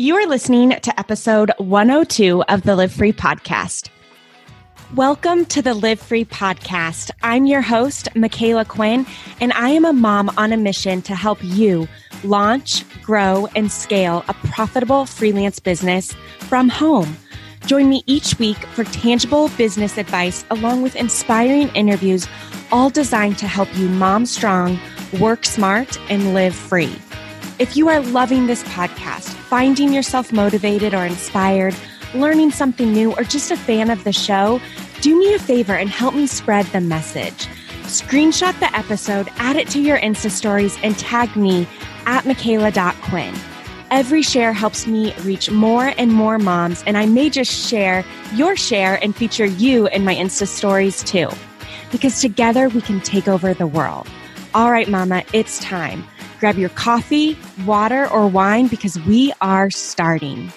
You are listening to episode 102 of the Live Free podcast. Welcome to the Live Free podcast. I'm your host, Micala Quinn, and I am a mom on a mission to help you launch, grow, and scale a profitable freelance business from home. Join me each week for tangible business advice along with inspiring interviews, all designed to help you mom strong, work smart, and live free. If you are loving this podcast, finding yourself motivated or inspired, learning something new, or just a fan of the show, do me a favor and help me spread the message. Screenshot the episode, add it to your Insta stories, and tag me at Micala.Quinn. Every share helps me reach more and more moms, and I may just share your share and feature you in my Insta stories too. Because together we can take over the world. All right, Mama, it's time. Grab your coffee, water, or wine because we are starting.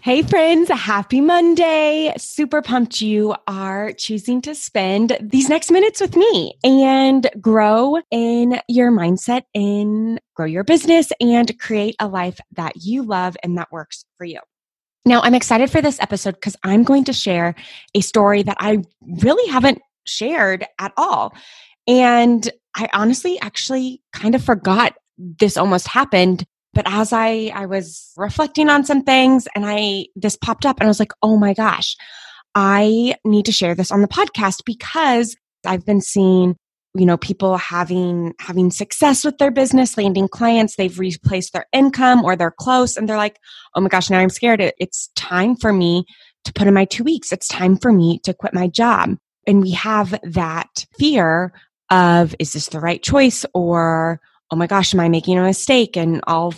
Hey, friends, happy Monday. Super pumped you are choosing to spend these next minutes with me and grow in your mindset and grow your business and create a life that you love and that works for you. Now, I'm excited for this episode because I'm going to share a story that I really haven't shared at all. And I honestly actually kind of forgot this almost happened. But as I, I was reflecting on some things and I, this popped up and I was like, oh my gosh, I need to share this on the podcast because I've been seeing you know people having having success with their business landing clients they've replaced their income or they're close and they're like oh my gosh now i'm scared it's time for me to put in my two weeks it's time for me to quit my job and we have that fear of is this the right choice? or oh my gosh am i making a mistake? and all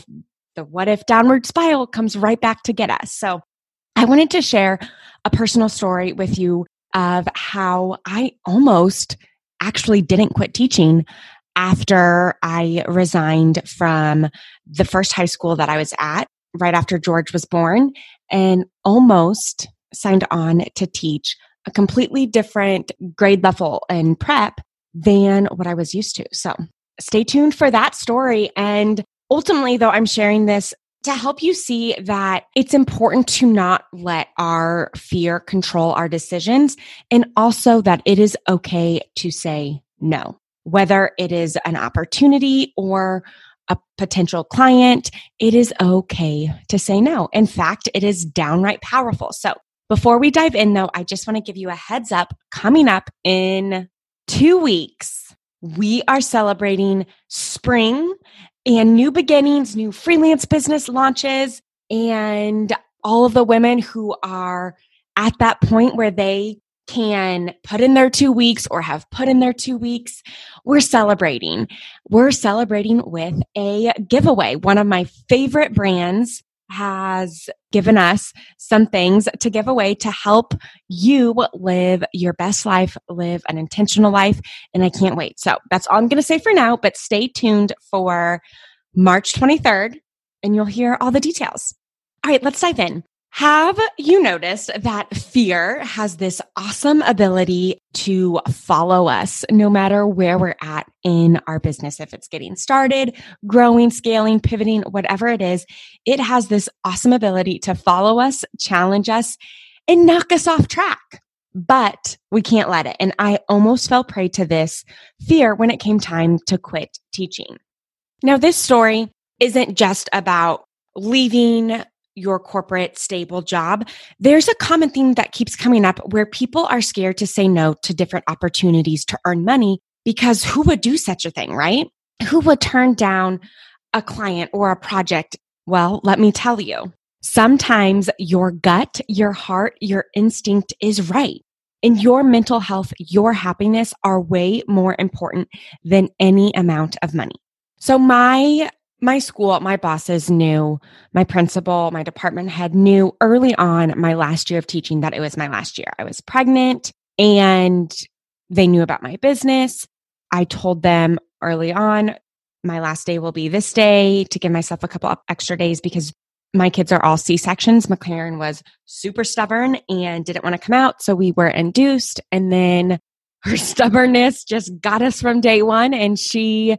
the what if downward spiral comes right back to get us. So i wanted to share a personal story with you of how i almost actually didn't quit teaching after i resigned from the first high school that i was at right after george was born and almost signed on to teach a completely different grade level and prep than what I was used to. So stay tuned for that story. And ultimately, though, I'm sharing this to help you see that it's important to not let our fear control our decisions and also that it is okay to say no, whether it is an opportunity or a potential client, it is okay to say no. In fact, it is downright powerful. So before we dive in though, I just want to give you a heads up coming up in two weeks, we are celebrating spring and new beginnings, new freelance business launches, and all of the women who are at that point where they can put in their two weeks or have put in their two weeks. We're celebrating. We're celebrating with a giveaway. One of my favorite brands has given us some things to give away to help you live your best life, live an intentional life. And I can't wait. So that's all I'm going to say for now, but stay tuned for March 23rd and you'll hear all the details. All right, let's dive in. Have you noticed that fear has this awesome ability to follow us no matter where we're at in our business? If it's getting started, growing, scaling, pivoting, whatever it is, it has this awesome ability to follow us, challenge us, and knock us off track. But we can't let it. And I almost fell prey to this fear when it came time to quit teaching. Now, this story isn't just about leaving your corporate stable job, there's a common theme that keeps coming up where people are scared to say no to different opportunities to earn money because who would do such a thing, right? Who would turn down a client or a project? Well, let me tell you, sometimes your gut, your heart, your instinct is right. And your mental health, your happiness are way more important than any amount of money. So my my school, my bosses knew, my principal, my department head knew early on my last year of teaching that it was my last year. I was pregnant and they knew about my business. I told them early on, my last day will be this day to give myself a couple extra days because my kids are all C sections. McLaren was super stubborn and didn't want to come out. So we were induced. And then her stubbornness just got us from day one. And she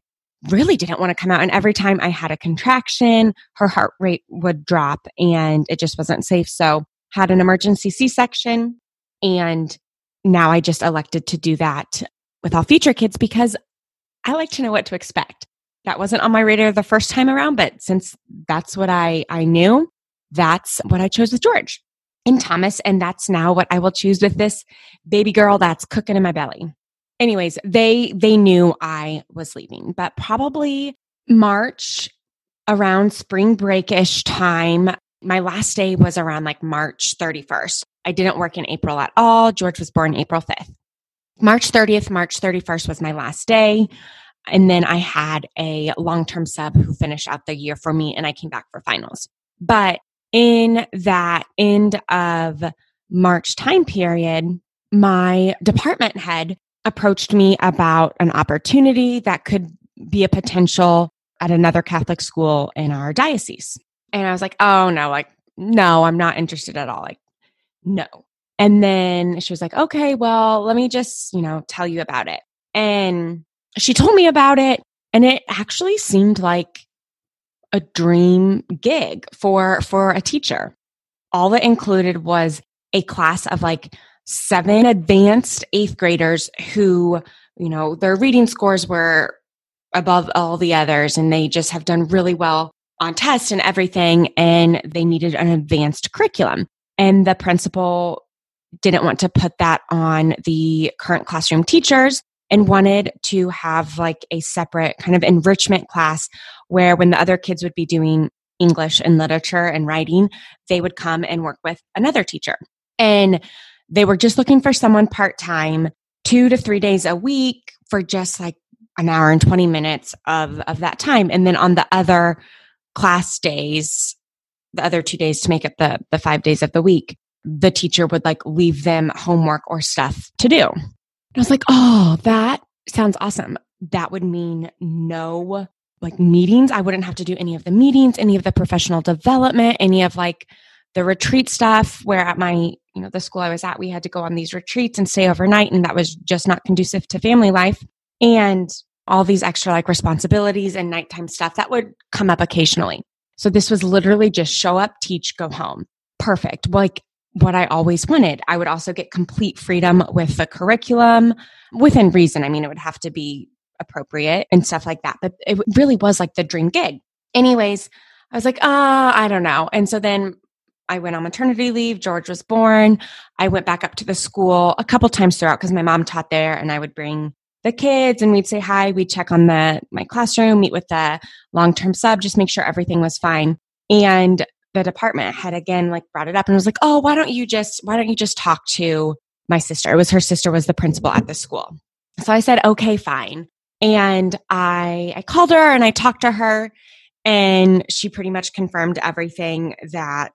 really didn't want to come out. And every time I had a contraction, her heart rate would drop and it just wasn't safe. So had an emergency C-section and now I just elected to do that with all future kids because I like to know what to expect. That wasn't on my radar the first time around, but since that's what I, I knew, that's what I chose with George and Thomas. And that's now what I will choose with this baby girl that's cooking in my belly. Anyways, they, they knew I was leaving, but probably March around spring breakish time. My last day was around like March 31st. I didn't work in April at all. George was born April 5th. March 30th, March 31st was my last day. And then I had a long term sub who finished out the year for me and I came back for finals. But in that end of March time period, my department head approached me about an opportunity that could be a potential at another Catholic school in our diocese. And I was like, oh no, like, no, I'm not interested at all. Like, no. And then she was like, okay, well, let me just, you know, tell you about it. And she told me about it. And it actually seemed like a dream gig for, for a teacher. All it included was a class of like seven advanced eighth graders who, you know, their reading scores were above all the others and they just have done really well on tests and everything. And they needed an advanced curriculum. And the principal didn't want to put that on the current classroom teachers and wanted to have like a separate kind of enrichment class where when the other kids would be doing English and literature and writing, they would come and work with another teacher. And they were just looking for someone part time, two to three days a week for just like an hour and 20 minutes of, of that time. And then on the other class days, the other two days to make up the, the five days of the week, the teacher would like leave them homework or stuff to do. And I was like, oh, that sounds awesome. That would mean no like meetings. I wouldn't have to do any of the meetings, any of the professional development, any of like the retreat stuff where at my, you know, the school I was at, we had to go on these retreats and stay overnight. And that was just not conducive to family life. And all these extra like responsibilities and nighttime stuff that would come up occasionally. So this was literally just show up, teach, go home. Perfect. Like what I always wanted. I would also get complete freedom with the curriculum within reason. I mean, it would have to be appropriate and stuff like that, but it really was like the dream gig. Anyways, I was like, ah, uh, I don't know. And so then I went on maternity leave. George was born. I went back up to the school a couple times throughout because my mom taught there and I would bring the kids and we'd say hi. We'd check on the, my classroom, meet with the long-term sub, just make sure everything was fine. And the department had again like brought it up and was like, "Oh, why don't you just why don't you just talk to my sister?" It was her sister was the principal at the school. So I said, "Okay, fine." And I I called her and I talked to her and she pretty much confirmed everything that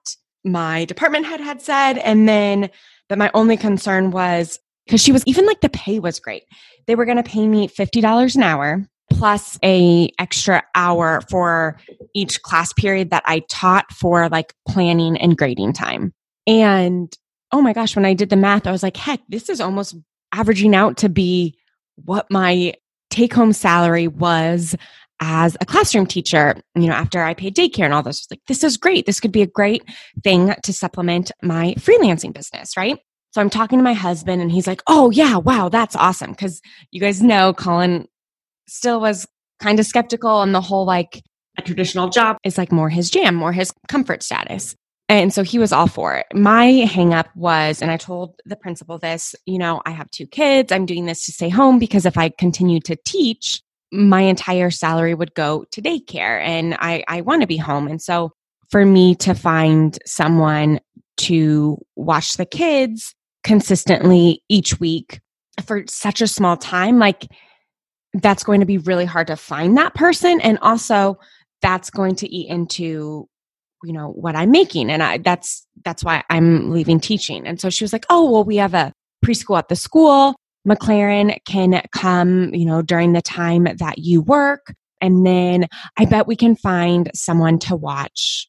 my department head had said and then that my only concern was because she was even like the pay was great. They were going to pay me $50 an hour plus a extra hour for each class period that I taught for like planning and grading time. And oh my gosh, when I did the math, I was like, heck, this is almost averaging out to be what my take home salary was as a classroom teacher, you know, after I paid daycare and all this. was like, this is great. This could be a great thing to supplement my freelancing business, right? So I'm talking to my husband and he's like, oh, yeah, wow, that's awesome. Cause you guys know Colin still was kind of skeptical on the whole like a traditional job is like more his jam, more his comfort status. And so he was all for it. My hangup was, and I told the principal this, you know, I have two kids. I'm doing this to stay home because if I continue to teach, my entire salary would go to daycare and I, I want to be home. And so for me to find someone to watch the kids consistently each week for such a small time, like that's going to be really hard to find that person and also that's going to eat into you know what i'm making and i that's that's why i'm leaving teaching and so she was like oh well we have a preschool at the school mclaren can come you know during the time that you work and then i bet we can find someone to watch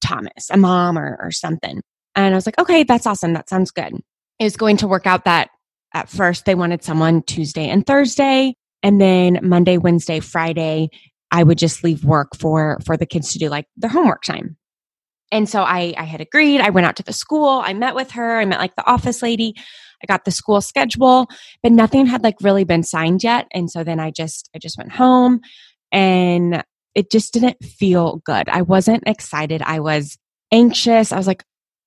thomas a mom or, or something and i was like okay that's awesome that sounds good It was going to work out that at first they wanted someone tuesday and thursday And then Monday, Wednesday, Friday, I would just leave work for for the kids to do like their homework time. And so I I had agreed. I went out to the school. I met with her. I met like the office lady. I got the school schedule, but nothing had like really been signed yet. And so then I just I just went home and it just didn't feel good. I wasn't excited. I was anxious. I was like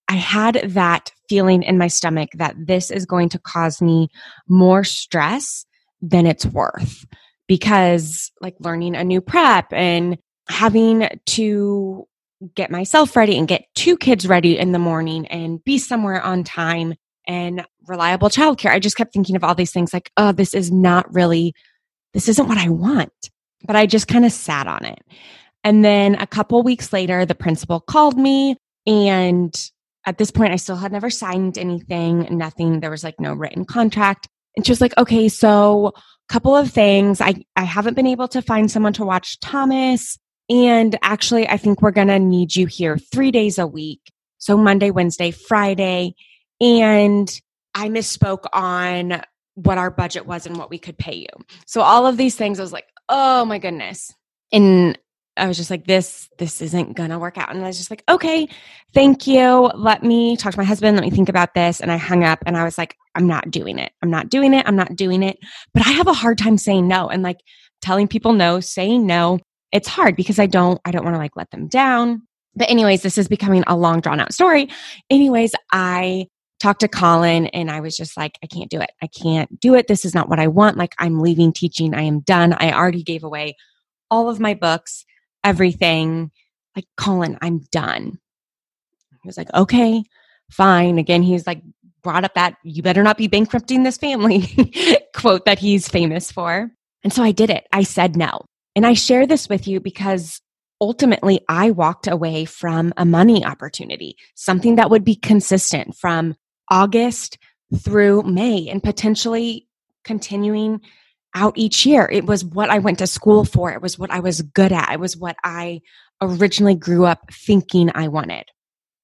I had that feeling in my stomach that this is going to cause me more stress than it's worth because like learning a new prep and having to get myself ready and get two kids ready in the morning and be somewhere on time and reliable childcare. I just kept thinking of all these things like, oh, this is not really, this isn't what I want. But I just kind of sat on it. And then a couple weeks later, the principal called me. And at this point, I still had never signed anything, nothing. There was like no written contract. And she was like, okay, so a couple of things. I, I haven't been able to find someone to watch Thomas. And actually, I think we're going to need you here three days a week. So Monday, Wednesday, Friday. And I misspoke on what our budget was and what we could pay you. So all of these things, I was like, oh my goodness. And I was just like, this, this isn't gonna work out. And I was just like, okay, thank you. Let me talk to my husband. Let me think about this. And I hung up and I was like, I'm not doing it. I'm not doing it. I'm not doing it. But I have a hard time saying no and like telling people no, saying no. It's hard because I don't, I don't want to like let them down. But anyways, this is becoming a long drawn out story. Anyways, I talked to Colin and I was just like, I can't do it. I can't do it. This is not what I want. Like, I'm leaving teaching. I am done. I already gave away all of my books everything. Like, Colin, I'm done. He was like, okay, fine. Again, he's like, brought up that you better not be bankrupting this family quote that he's famous for. And so I did it. I said no. And I share this with you because ultimately I walked away from a money opportunity, something that would be consistent from August through May and potentially continuing out each year. It was what I went to school for. It was what I was good at. It was what I originally grew up thinking I wanted.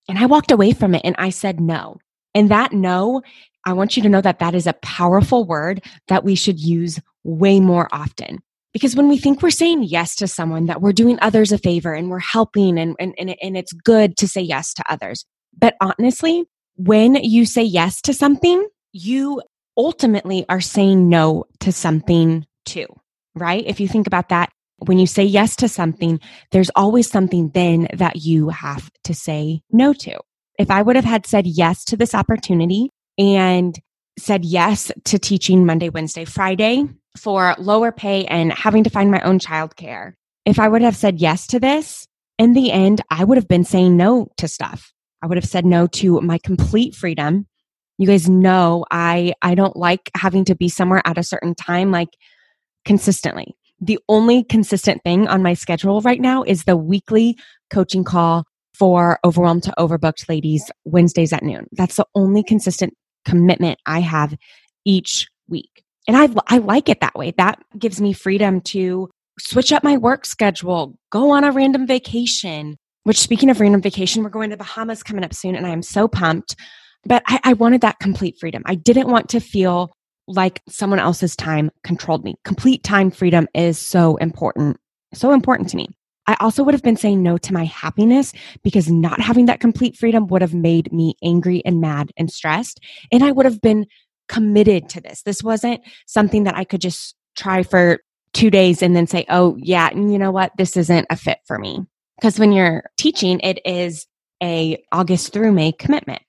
And I walked away from it and I said no. And that no, I want you to know that that is a powerful word that we should use way more often. Because when we think we're saying yes to someone, that we're doing others a favor and we're helping and, and, and, it's good to say yes to others. But honestly, when you say yes to something, you ultimately are saying no to something too, right? If you think about that, when you say yes to something, there's always something then that you have to say no to. If I would have had said yes to this opportunity and said yes to teaching Monday, Wednesday, Friday for lower pay and having to find my own childcare, if I would have said yes to this, in the end, I would have been saying no to stuff. I would have said no to my complete freedom you guys know I I don't like having to be somewhere at a certain time like consistently. The only consistent thing on my schedule right now is the weekly coaching call for overwhelmed to overbooked ladies Wednesdays at noon. That's the only consistent commitment I have each week. And I I like it that way. That gives me freedom to switch up my work schedule, go on a random vacation. Which speaking of random vacation, we're going to Bahamas coming up soon and I am so pumped. But I, I wanted that complete freedom. I didn't want to feel like someone else's time controlled me. Complete time freedom is so important, so important to me. I also would have been saying no to my happiness because not having that complete freedom would have made me angry and mad and stressed. And I would have been committed to this. This wasn't something that I could just try for two days and then say, oh, yeah, and you know what? This isn't a fit for me. Because when you're teaching, it is a August through May commitment.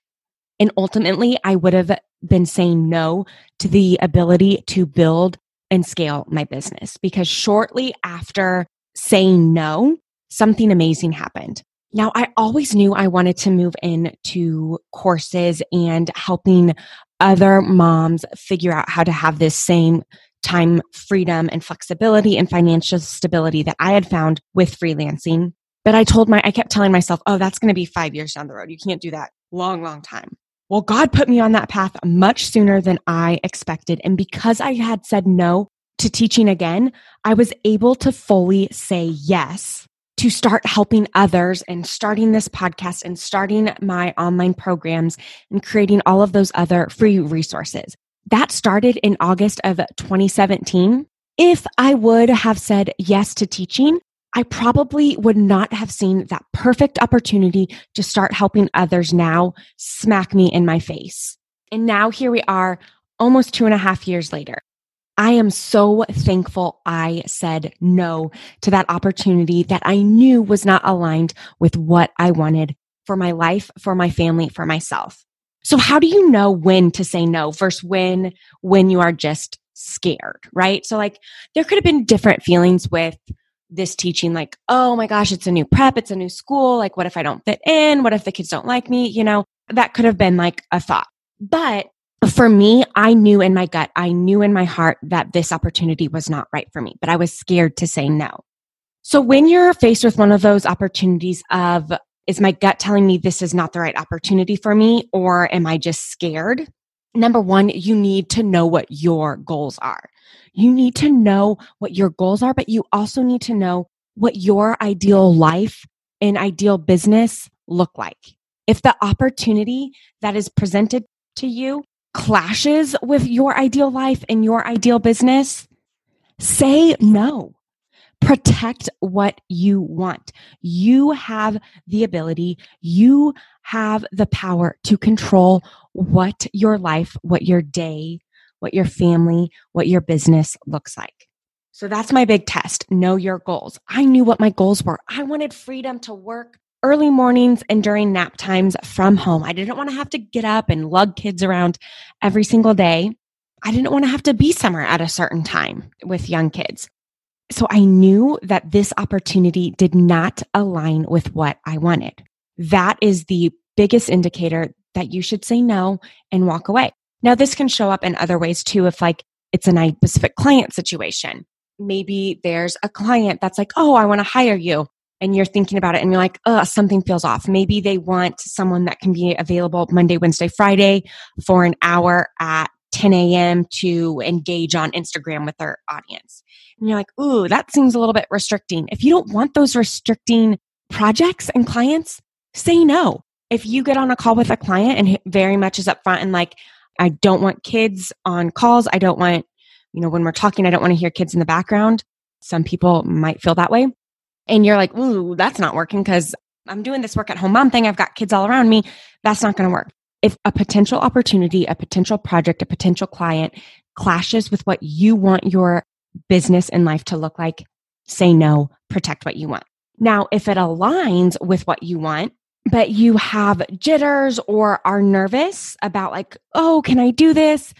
And ultimately, I would have been saying no to the ability to build and scale my business because shortly after saying no, something amazing happened. Now, I always knew I wanted to move into courses and helping other moms figure out how to have this same time freedom and flexibility and financial stability that I had found with freelancing. But I told my, I kept telling myself, oh, that's going to be five years down the road. You can't do that long, long time. Well, God put me on that path much sooner than I expected. And because I had said no to teaching again, I was able to fully say yes to start helping others and starting this podcast and starting my online programs and creating all of those other free resources. That started in August of 2017. if I would have said yes to teaching, I probably would not have seen that perfect opportunity to start helping others now smack me in my face. And now here we are, almost two and a half years later. I am so thankful I said no to that opportunity that I knew was not aligned with what I wanted for my life, for my family, for myself. So how do you know when to say no versus when, when you are just scared, right? So like there could have been different feelings with this teaching like, oh my gosh, it's a new prep, it's a new school. Like, what if I don't fit in? What if the kids don't like me? You know, that could have been like a thought. But for me, I knew in my gut, I knew in my heart that this opportunity was not right for me, but I was scared to say no. So when you're faced with one of those opportunities of, is my gut telling me this is not the right opportunity for me, or am I just scared? Number one, you need to know what your goals are. You need to know what your goals are, but you also need to know what your ideal life and ideal business look like. If the opportunity that is presented to you clashes with your ideal life and your ideal business, say no. Protect what you want. You have the ability, you have the power to control what your life, what your day, what your family, what your business looks like. So that's my big test. Know your goals. I knew what my goals were. I wanted freedom to work early mornings and during nap times from home. I didn't want to have to get up and lug kids around every single day. I didn't want to have to be somewhere at a certain time with young kids. So I knew that this opportunity did not align with what I wanted. That is the biggest indicator that you should say no and walk away. Now, this can show up in other ways too, if like it's a specific client situation. Maybe there's a client that's like, oh, I want to hire you. And you're thinking about it and you're like, oh, something feels off. Maybe they want someone that can be available Monday, Wednesday, Friday for an hour at 10 a.m. to engage on Instagram with their audience. And you're like, ooh, that seems a little bit restricting. If you don't want those restricting projects and clients, say no. If you get on a call with a client and very much is upfront and like, I don't want kids on calls. I don't want, you know, when we're talking, I don't want to hear kids in the background. Some people might feel that way. And you're like, ooh, that's not working because I'm doing this work at home mom thing. I've got kids all around me. That's not going to work. If a potential opportunity, a potential project, a potential client clashes with what you want your business and life to look like, say no, protect what you want. Now, if it aligns with what you want, but you have jitters or are nervous about like, oh, can I do this?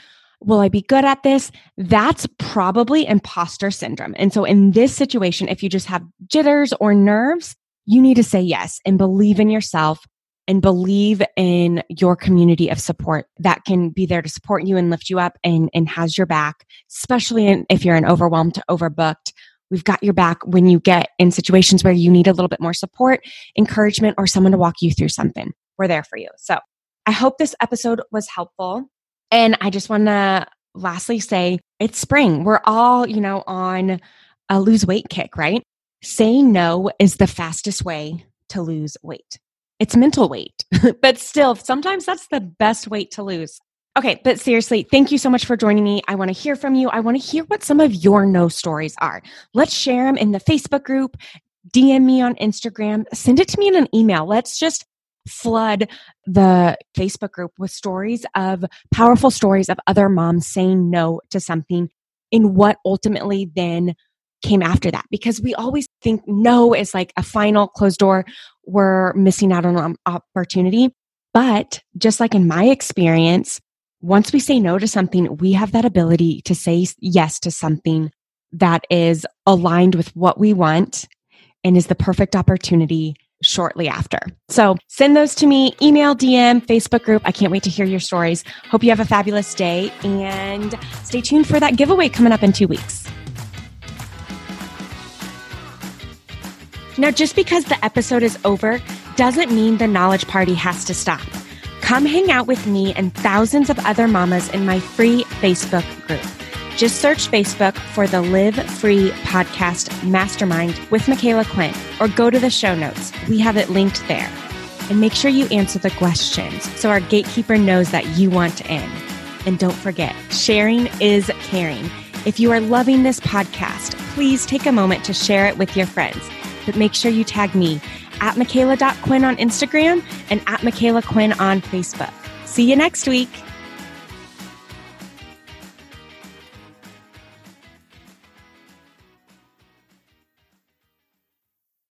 Will I be good at this? That's probably imposter syndrome. And so in this situation, if you just have jitters or nerves, you need to say yes and believe in yourself and believe in your community of support that can be there to support you and lift you up and, and has your back, especially in, if you're an overwhelmed, overbooked We've got your back when you get in situations where you need a little bit more support, encouragement, or someone to walk you through something. We're there for you. So I hope this episode was helpful. And I just want to lastly say it's spring. We're all, you know, on a lose weight kick, right? Saying no is the fastest way to lose weight. It's mental weight, but still, sometimes that's the best weight to lose. Okay, but seriously, thank you so much for joining me. I want to hear from you. I want to hear what some of your no stories are. Let's share them in the Facebook group, DM me on Instagram, send it to me in an email. Let's just flood the Facebook group with stories of powerful stories of other moms saying no to something in what ultimately then came after that because we always think no is like a final closed door we're missing out on an opportunity but just like in my experience once we say no to something, we have that ability to say yes to something that is aligned with what we want and is the perfect opportunity shortly after. So send those to me, email, DM, Facebook group. I can't wait to hear your stories. Hope you have a fabulous day and stay tuned for that giveaway coming up in two weeks. Now, just because the episode is over doesn't mean the knowledge party has to stop. Come hang out with me and thousands of other mamas in my free Facebook group. Just search Facebook for the Live Free Podcast Mastermind with Micala Quinn or go to the show notes. We have it linked there. And make sure you answer the questions so our gatekeeper knows that you want in. And don't forget, sharing is caring. If you are loving this podcast, please take a moment to share it with your friends. But make sure you tag me at Micala.Quinn on Instagram and at Micala Quinn on Facebook. See you next week.